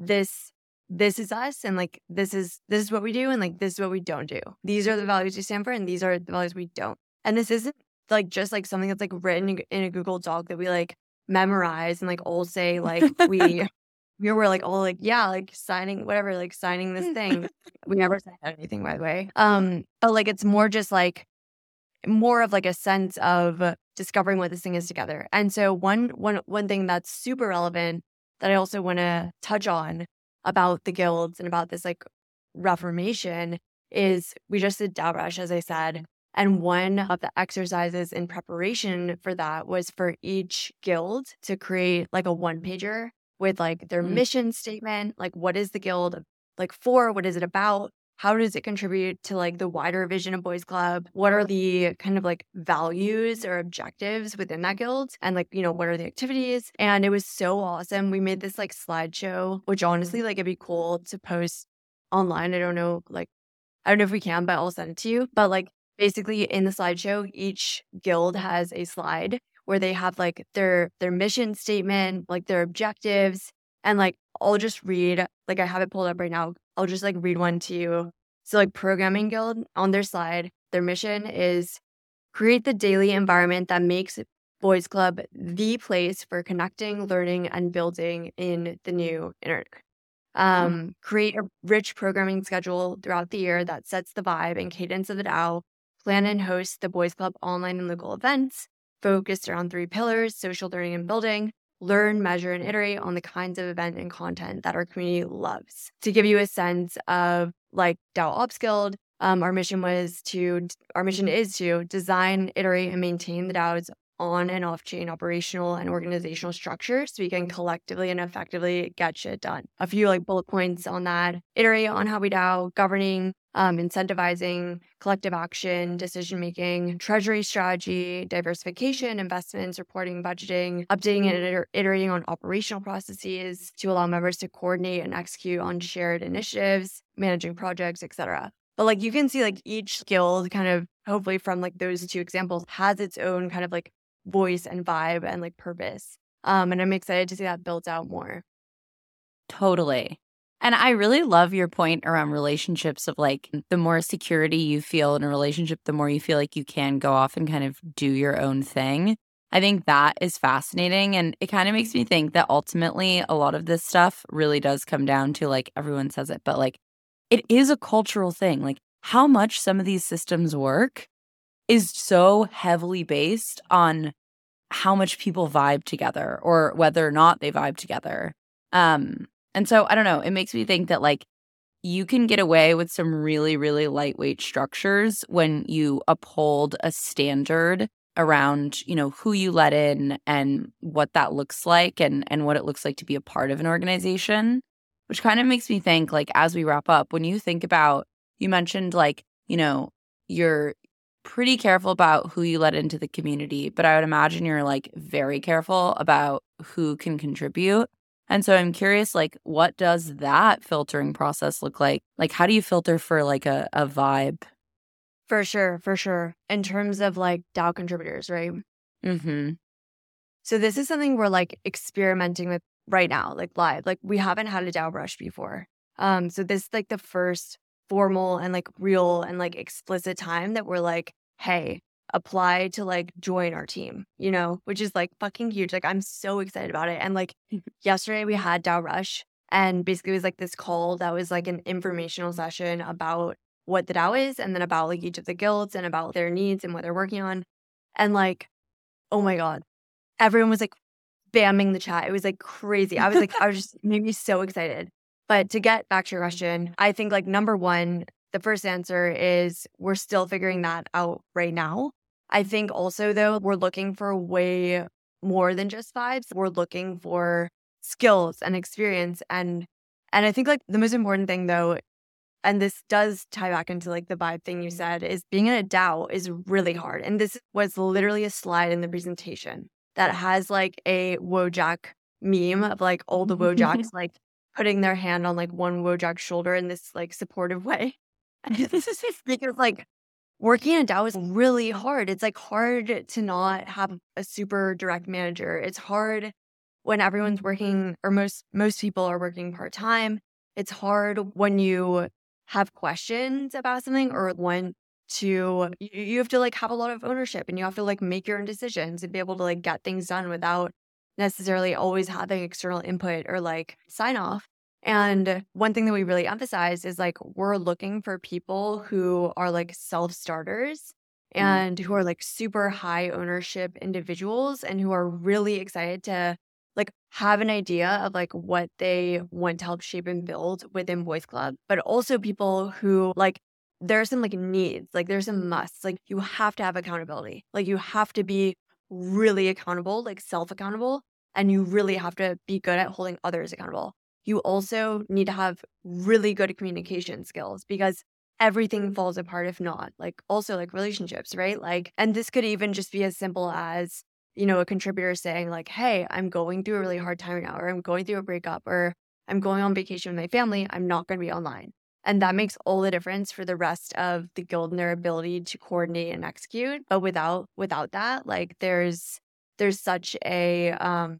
this this is us and like this is this is what we do and like this is what we don't do. These are the values we stand for and these are the values we don't. And this isn't like just like something that's like written in a Google Doc that we like memorize and like all say like we we were like all like yeah like signing whatever like signing this thing. we never signed anything by the way. Um but like it's more just like more of like a sense of discovering what this thing is together. And so one one one thing that's super relevant that I also want to touch on about the guilds and about this like reformation is we just did DAO Rush, as I said. And one of the exercises in preparation for that was for each guild to create like a one pager with like their mm-hmm. mission statement, like what is the guild like for, what is it about, how does it contribute to like the wider vision of boys club? What are the kind of like values or objectives within that guild? And like you know what are the activities? And it was so awesome. We made this like slideshow which honestly like it'd be cool to post online. I don't know like i don't know if we can but i'll send it to you. But like basically in the slideshow each guild has a slide where they have like their their mission statement like their objectives and like I'll just read, like I have it pulled up right now. I'll just like read one to you. So, like Programming Guild on their slide, their mission is create the daily environment that makes Boys Club the place for connecting, learning, and building in the new internet. Hmm. Um, create a rich programming schedule throughout the year that sets the vibe and cadence of the DAO. Plan and host the Boys Club online and local events focused around three pillars social learning and building, learn, measure, and iterate on the kinds of event and content that our community loves. To give you a sense of like DAO Ops Guild, um, our mission was to, our mission is to design, iterate, and maintain the DAO's on and off chain operational and organizational structure so we can collectively and effectively get shit done. A few like bullet points on that iterate on how we DAO, governing, um, incentivizing, collective action, decision making, treasury strategy, diversification, investments, reporting, budgeting, updating and iterating on operational processes to allow members to coordinate and execute on shared initiatives, managing projects, etc. But like you can see like each skill kind of hopefully from like those two examples has its own kind of like voice and vibe and like purpose. Um, and I'm excited to see that built out more. Totally. And I really love your point around relationships of like the more security you feel in a relationship, the more you feel like you can go off and kind of do your own thing. I think that is fascinating. And it kind of makes me think that ultimately a lot of this stuff really does come down to like everyone says it, but like it is a cultural thing. Like how much some of these systems work is so heavily based on how much people vibe together or whether or not they vibe together. Um, and so I don't know, it makes me think that like you can get away with some really, really lightweight structures when you uphold a standard around, you know, who you let in and what that looks like and and what it looks like to be a part of an organization. Which kind of makes me think like as we wrap up, when you think about you mentioned like, you know, you're pretty careful about who you let into the community, but I would imagine you're like very careful about who can contribute. And so I'm curious, like, what does that filtering process look like? Like, how do you filter for like a, a vibe? For sure, for sure. In terms of like DAO contributors, right? Mm-hmm. So this is something we're like experimenting with right now, like live. Like we haven't had a DAO rush before. Um, so this is like the first formal and like real and like explicit time that we're like, hey, apply to like join our team, you know, which is like fucking huge. Like I'm so excited about it. And like yesterday we had DAO Rush and basically it was like this call that was like an informational session about what the DAO is and then about like each of the guilds and about their needs and what they're working on. And like, oh my God, everyone was like spamming the chat. It was like crazy. I was like, I was just made me so excited. But to get back to your question, I think like number one, the first answer is we're still figuring that out right now. I think also though, we're looking for way more than just vibes. We're looking for skills and experience and and I think like the most important thing though and this does tie back into like the vibe thing you mm-hmm. said is being in a DAO is really hard. And this was literally a slide in the presentation that has like a Wojak meme of like all the Wojaks like putting their hand on like one Wojak's shoulder in this like supportive way. this is just because like working in a DAO is really hard. It's like hard to not have a super direct manager. It's hard when everyone's mm-hmm. working or most most people are working part-time. It's hard when you have questions about something or want to you have to like have a lot of ownership and you have to like make your own decisions and be able to like get things done without necessarily always having external input or like sign off. And one thing that we really emphasize is like we're looking for people who are like self starters mm-hmm. and who are like super high ownership individuals and who are really excited to like have an idea of like what they want to help shape and build within Boys Club, but also people who like there are some like needs, like there's some musts. Like you have to have accountability. Like you have to be really accountable, like self accountable, and you really have to be good at holding others accountable. You also need to have really good communication skills because everything falls apart if not. Like also like relationships, right? Like, and this could even just be as simple as you know, a contributor saying, like, hey, I'm going through a really hard time right now, or I'm going through a breakup, or I'm going on vacation with my family, I'm not going to be online. And that makes all the difference for the rest of the guild and their ability to coordinate and execute. But without without that, like there's there's such a um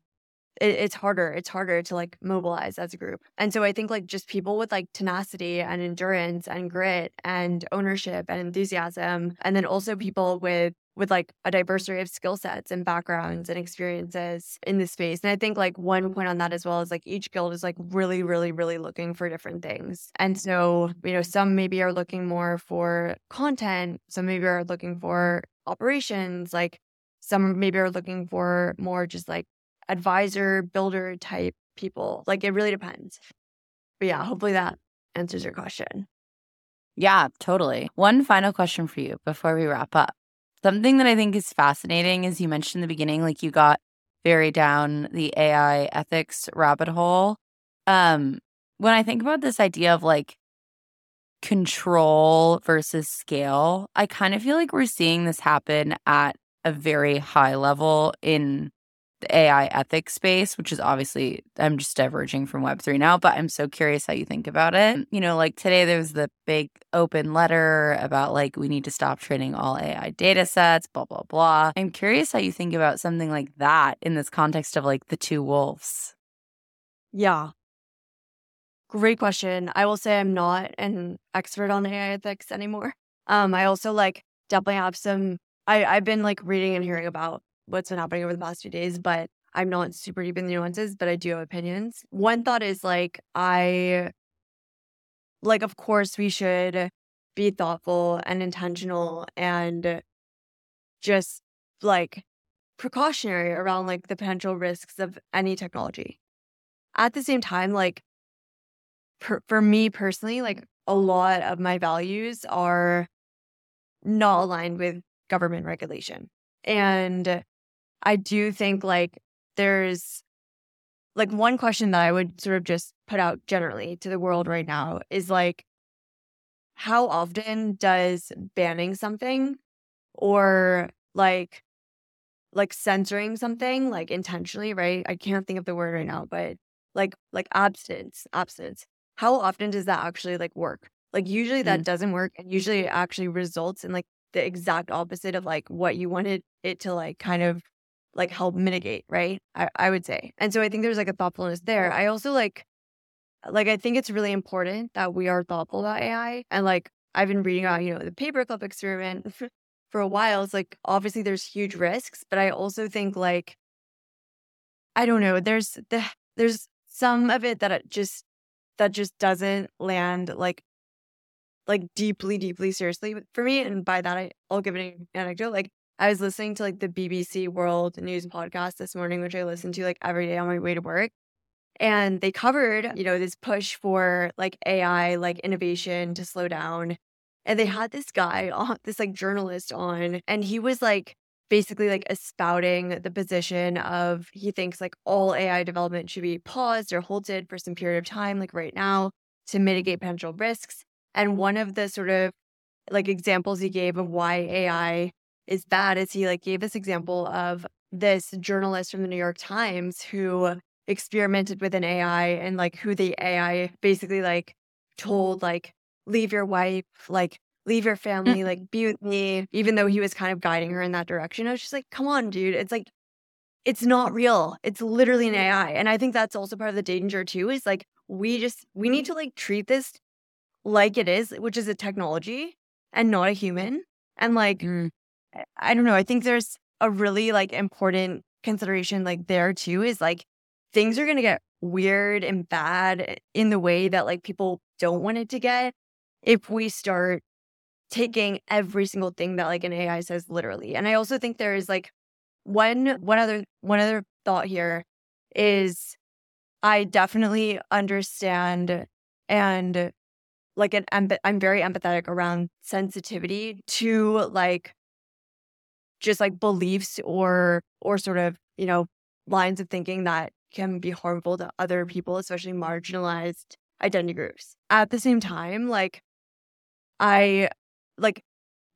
it, it's harder. It's harder to like mobilize as a group. And so I think like just people with like tenacity and endurance and grit and ownership and enthusiasm, and then also people with with like a diversity of skill sets and backgrounds and experiences in this space. And I think like one point on that as well is like each guild is like really, really, really looking for different things. And so, you know, some maybe are looking more for content, some maybe are looking for operations, like some maybe are looking for more just like advisor, builder type people. Like it really depends. But yeah, hopefully that answers your question. Yeah, totally. One final question for you before we wrap up. Something that I think is fascinating is you mentioned in the beginning, like you got very down the AI ethics rabbit hole. Um, when I think about this idea of like control versus scale, I kind of feel like we're seeing this happen at a very high level in the AI ethics space, which is obviously, I'm just diverging from Web3 now, but I'm so curious how you think about it. You know, like today there was the big open letter about like we need to stop training all AI data sets, blah, blah, blah. I'm curious how you think about something like that in this context of like the two wolves. Yeah. Great question. I will say I'm not an expert on AI ethics anymore. Um, I also like definitely have some I, I've been like reading and hearing about what's been happening over the past few days, but I'm not super deep in the nuances, but I do have opinions. One thought is like, I, like, of course, we should be thoughtful and intentional and just like precautionary around like the potential risks of any technology. At the same time, like, per, for me personally, like, a lot of my values are not aligned with government regulation. And I do think like there's like one question that I would sort of just put out generally to the world right now is like, how often does banning something or like like censoring something like intentionally right? I can't think of the word right now but like like abstinence abstinence. How often does that actually like work? Like usually that mm. doesn't work and usually it actually results in like the exact opposite of like what you wanted it to like kind of like help mitigate, right? I, I would say. And so I think there's like a thoughtfulness there. I also like uh, like I think it's really important that we are thoughtful about AI. And like I've been reading about, you know, the paperclip experiment for a while. It's like obviously there's huge risks, but I also think like I don't know, there's the there's some of it that it just that just doesn't land like like deeply, deeply seriously for me. And by that I, I'll give an anecdote. Like I was listening to like the BBC World News podcast this morning, which I listen to like every day on my way to work. And they covered, you know, this push for like AI, like innovation to slow down. And they had this guy on, this like journalist on, and he was like basically like espouting the position of he thinks like all AI development should be paused or halted for some period of time, like right now, to mitigate potential risks. And one of the sort of like examples he gave of why AI is bad is he like gave this example of this journalist from the New York Times who experimented with an AI and like who the AI basically like told like leave your wife, like leave your family, mm. like be with me, even though he was kind of guiding her in that direction. I was just like, come on, dude. It's like, it's not real. It's literally an AI. And I think that's also part of the danger too, is like, we just, we need to like treat this like it is, which is a technology and not a human. And like, mm. I don't know. I think there's a really like important consideration like there too is like things are going to get weird and bad in the way that like people don't want it to get if we start taking every single thing that like an AI says literally. And I also think there is like one one other one other thought here is I definitely understand and like an I'm very empathetic around sensitivity to like just like beliefs or or sort of, you know, lines of thinking that can be harmful to other people, especially marginalized identity groups. At the same time, like I like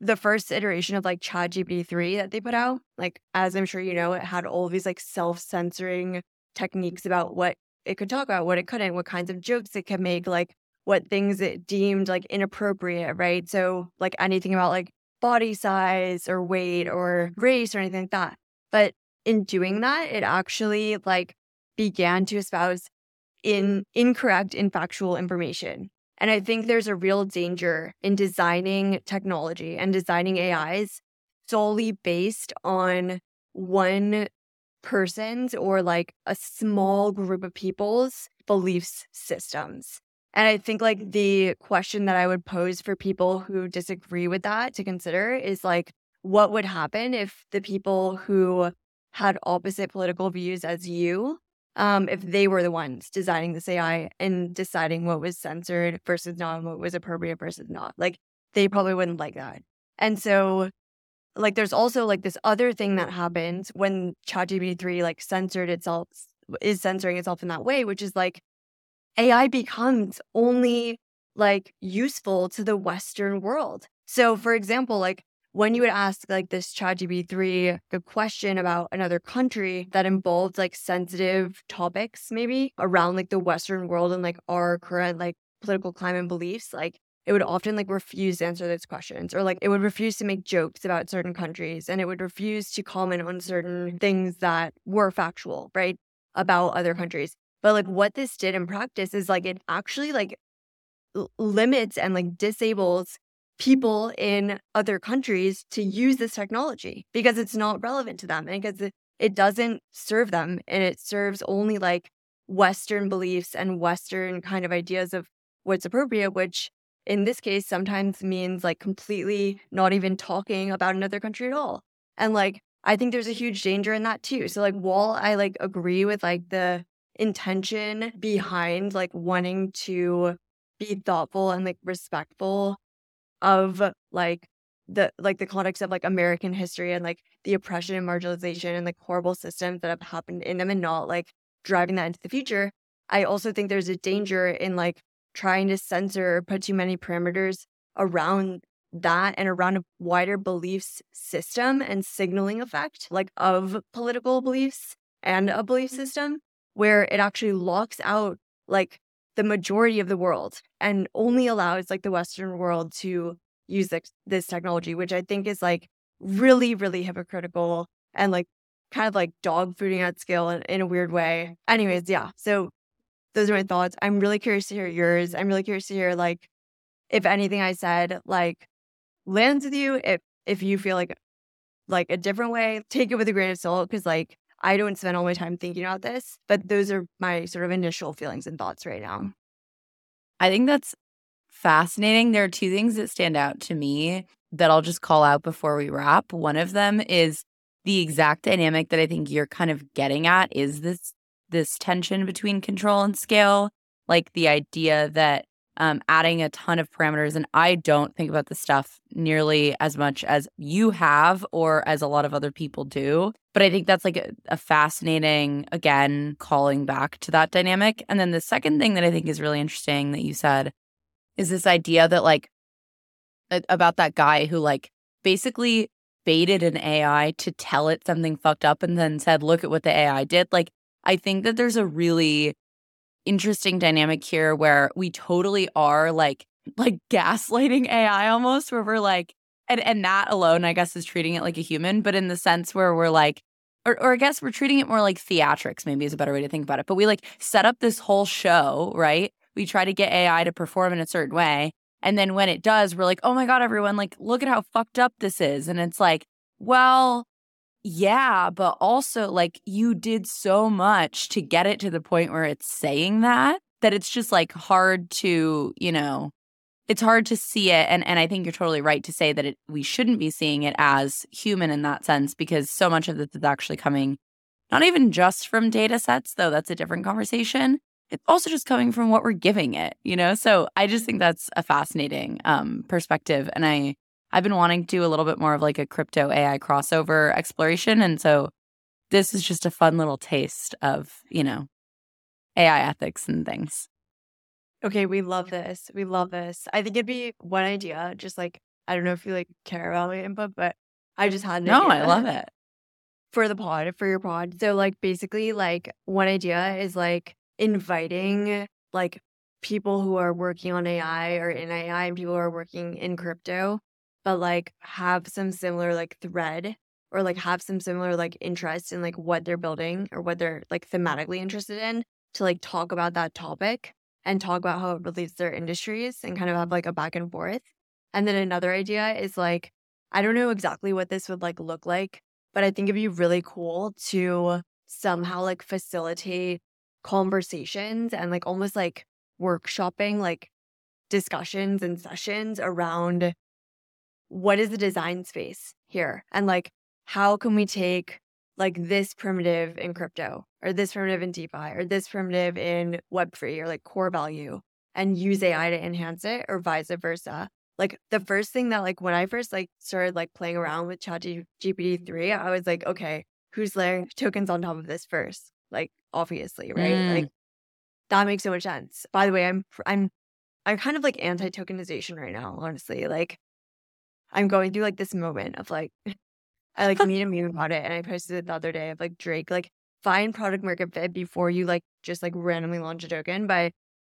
the first iteration of like ChatGPT 3 that they put out, like as I'm sure you know, it had all these like self-censoring techniques about what it could talk about, what it couldn't, what kinds of jokes it could make, like what things it deemed like inappropriate, right? So like anything about like body size or weight or race or anything like that. But in doing that, it actually like began to espouse in incorrect and factual information. And I think there's a real danger in designing technology and designing AIs solely based on one person's or like a small group of people's beliefs systems. And I think like the question that I would pose for people who disagree with that to consider is like, what would happen if the people who had opposite political views as you um, if they were the ones designing this AI and deciding what was censored versus not, what was appropriate versus not. Like they probably wouldn't like that. And so like there's also like this other thing that happens when ChatGPT 3 like censored itself is censoring itself in that way, which is like AI becomes only like useful to the Western world. So for example, like when you would ask like this ChatGPT 3 a question about another country that involved like sensitive topics, maybe around like the Western world and like our current like political climate and beliefs, like it would often like refuse to answer those questions or like it would refuse to make jokes about certain countries and it would refuse to comment on certain things that were factual, right? About other countries. But like what this did in practice is like it actually like limits and like disables people in other countries to use this technology because it's not relevant to them and because it, it doesn't serve them and it serves only like Western beliefs and Western kind of ideas of what's appropriate, which in this case sometimes means like completely not even talking about another country at all. And like, I think there's a huge danger in that too. So, like, while I like agree with like the intention behind like wanting to be thoughtful and like respectful of like the like the context of like American history and like the oppression and marginalization and like horrible systems that have happened in them and not like driving that into the future. I also think there's a danger in like trying to censor or put too many parameters around that and around a wider beliefs system and signaling effect like of political beliefs and a belief mm. system where it actually locks out like the majority of the world and only allows like the Western world to use this, this technology, which I think is like really, really hypocritical and like kind of like dog fooding at scale in, in a weird way. Anyways, yeah. So those are my thoughts. I'm really curious to hear yours. I'm really curious to hear like if anything I said like lands with you. If if you feel like like a different way, take it with a grain of salt because like I don't spend all my time thinking about this, but those are my sort of initial feelings and thoughts right now. I think that's fascinating. There are two things that stand out to me that I'll just call out before we wrap. One of them is the exact dynamic that I think you're kind of getting at is this this tension between control and scale, like the idea that um, adding a ton of parameters. And I don't think about this stuff nearly as much as you have or as a lot of other people do. But I think that's like a, a fascinating, again, calling back to that dynamic. And then the second thing that I think is really interesting that you said is this idea that, like, about that guy who, like, basically baited an AI to tell it something fucked up and then said, look at what the AI did. Like, I think that there's a really interesting dynamic here where we totally are like like gaslighting AI almost where we're like and and that alone I guess is treating it like a human but in the sense where we're like or or I guess we're treating it more like theatrics maybe is a better way to think about it but we like set up this whole show right? We try to get AI to perform in a certain way and then when it does we're like oh my god everyone like look at how fucked up this is and it's like well yeah, but also like you did so much to get it to the point where it's saying that that it's just like hard to, you know, it's hard to see it and and I think you're totally right to say that it, we shouldn't be seeing it as human in that sense because so much of this is actually coming not even just from data sets though that's a different conversation it's also just coming from what we're giving it you know? So i just think that's a fascinating um, perspective and i I've been wanting to do a little bit more of like a crypto AI crossover exploration. And so this is just a fun little taste of, you know, AI ethics and things. Okay, we love this. We love this. I think it'd be one idea, just like I don't know if you like care about my input, but I just had no. I love it for the pod for your pod. So like basically, like one idea is like inviting like people who are working on AI or in AI and people who are working in crypto but like have some similar like thread or like have some similar like interest in like what they're building or what they're like thematically interested in to like talk about that topic and talk about how it relates their industries and kind of have like a back and forth. And then another idea is like, I don't know exactly what this would like look like, but I think it'd be really cool to somehow like facilitate conversations and like almost like workshopping like discussions and sessions around what is the design space here? And like, how can we take like this primitive in crypto or this primitive in DeFi or this primitive in Web3 or like core value and use AI to enhance it or vice versa? Like the first thing that like when I first like started like playing around with Chat GPT 3, I was like, okay, who's layering tokens on top of this first? Like obviously, right? Mm. Like that makes so much sense. By the way, I'm I'm I'm kind of like anti tokenization right now, honestly. Like I'm going through like this moment of like, I like made a meme about it and I posted it the other day of like Drake, like find product market fit before you like just like randomly launch a token. But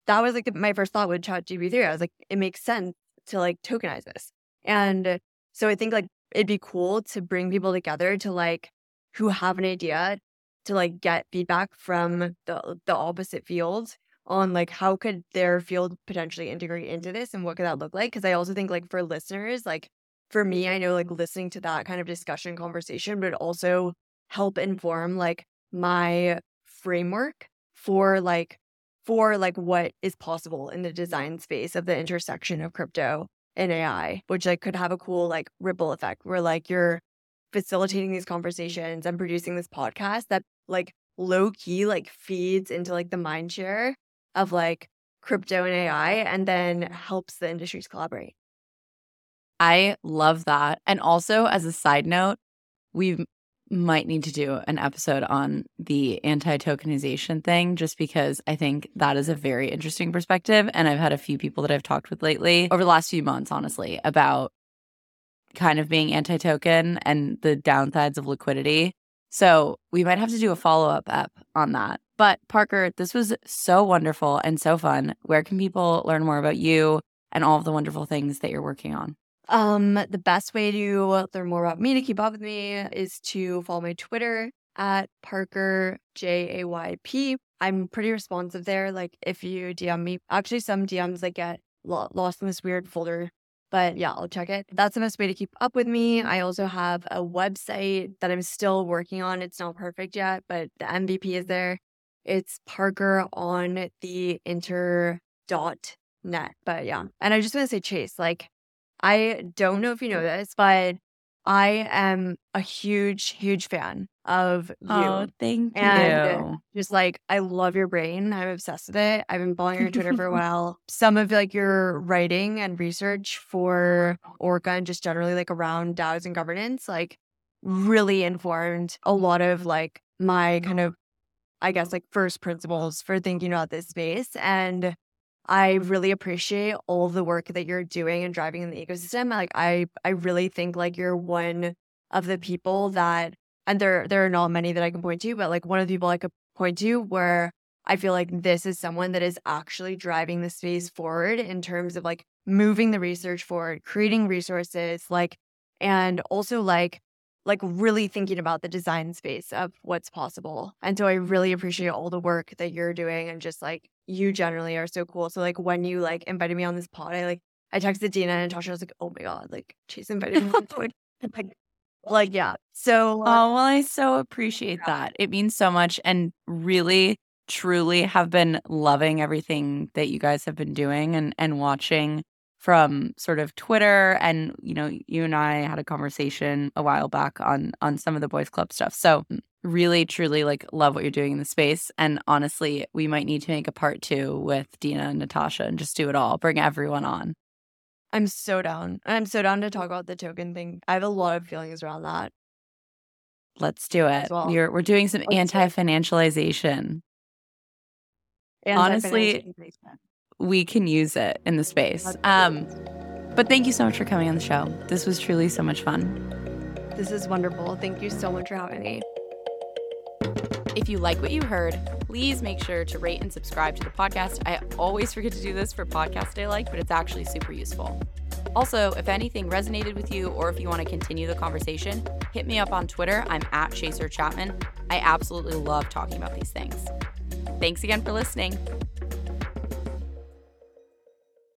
that was like my first thought with Chat GPT. I was like, it makes sense to like tokenize this. And so I think like it'd be cool to bring people together to like who have an idea to like get feedback from the the opposite field on like how could their field potentially integrate into this and what could that look like because i also think like for listeners like for me, I know like listening to that kind of discussion conversation, but also help inform like my framework for like for like what is possible in the design space of the intersection of crypto and AI, which like could have a cool like ripple effect where like you're facilitating these conversations and producing this podcast that like low key like feeds into like the mind share of like crypto and AI and then helps the industries collaborate. I love that. And also, as a side note, we might need to do an episode on the anti tokenization thing just because I think that is a very interesting perspective. And I've had a few people that I've talked with lately over the last few months, honestly, about kind of being anti token and the downsides of liquidity. So we might have to do a follow up app on that. But Parker, this was so wonderful and so fun. Where can people learn more about you and all of the wonderful things that you're working on? Um, the best way to learn more about me to keep up with me is to follow my Twitter at Parker J A Y P. I'm pretty responsive there. Like if you DM me, actually some DMs like get lost in this weird folder. But yeah, I'll check it. That's the best way to keep up with me. I also have a website that I'm still working on. It's not perfect yet, but the MVP is there. It's Parker on the inter dot net. But yeah. And I just want to say, Chase, like I don't know if you know mm. this, but I am a huge, huge fan of oh, you. Oh, thank And you. just like I love your brain. I'm obsessed with it. I've been following your Twitter for a while. Some of like your writing and research for Orca and just generally like around DAOs and governance, like really informed a lot of like my kind of I guess like first principles for thinking about this space. And I really appreciate all the work that you're doing and driving in the ecosystem. Like I I really think like you're one of the people that and there there are not many that I can point to, but like one of the people I could point to where I feel like this is someone that is actually driving the space forward in terms of like moving the research forward, creating resources, like and also like like really thinking about the design space of what's possible. And so I really appreciate all the work that you're doing and just like you generally are so cool. So like when you like invited me on this pod, I like I texted Dina and Tasha. I was like, oh my god, like she's invited me. like, like, like yeah. So uh, Oh, well, I so appreciate that. It means so much and really truly have been loving everything that you guys have been doing and and watching from sort of Twitter and you know you and I had a conversation a while back on on some of the boys club stuff. So really truly like love what you're doing in the space and honestly we might need to make a part 2 with Dina and Natasha and just do it all. Bring everyone on. I'm so down. I'm so down to talk about the token thing. I have a lot of feelings around that. Let's do it. well. We're we're doing some Let's anti-financialization. And Honestly, we can use it in the space. Um, but thank you so much for coming on the show. This was truly so much fun. this is wonderful. Thank you so much for having me. If you like what you heard, please make sure to rate and subscribe to the podcast. I always forget to do this for podcasts I like, but it's actually super useful. Also, if anything resonated with you or if you want to continue the conversation, hit me up on Twitter. I'm at Chaser Chapman. I absolutely love talking about these things. Thanks again for listening.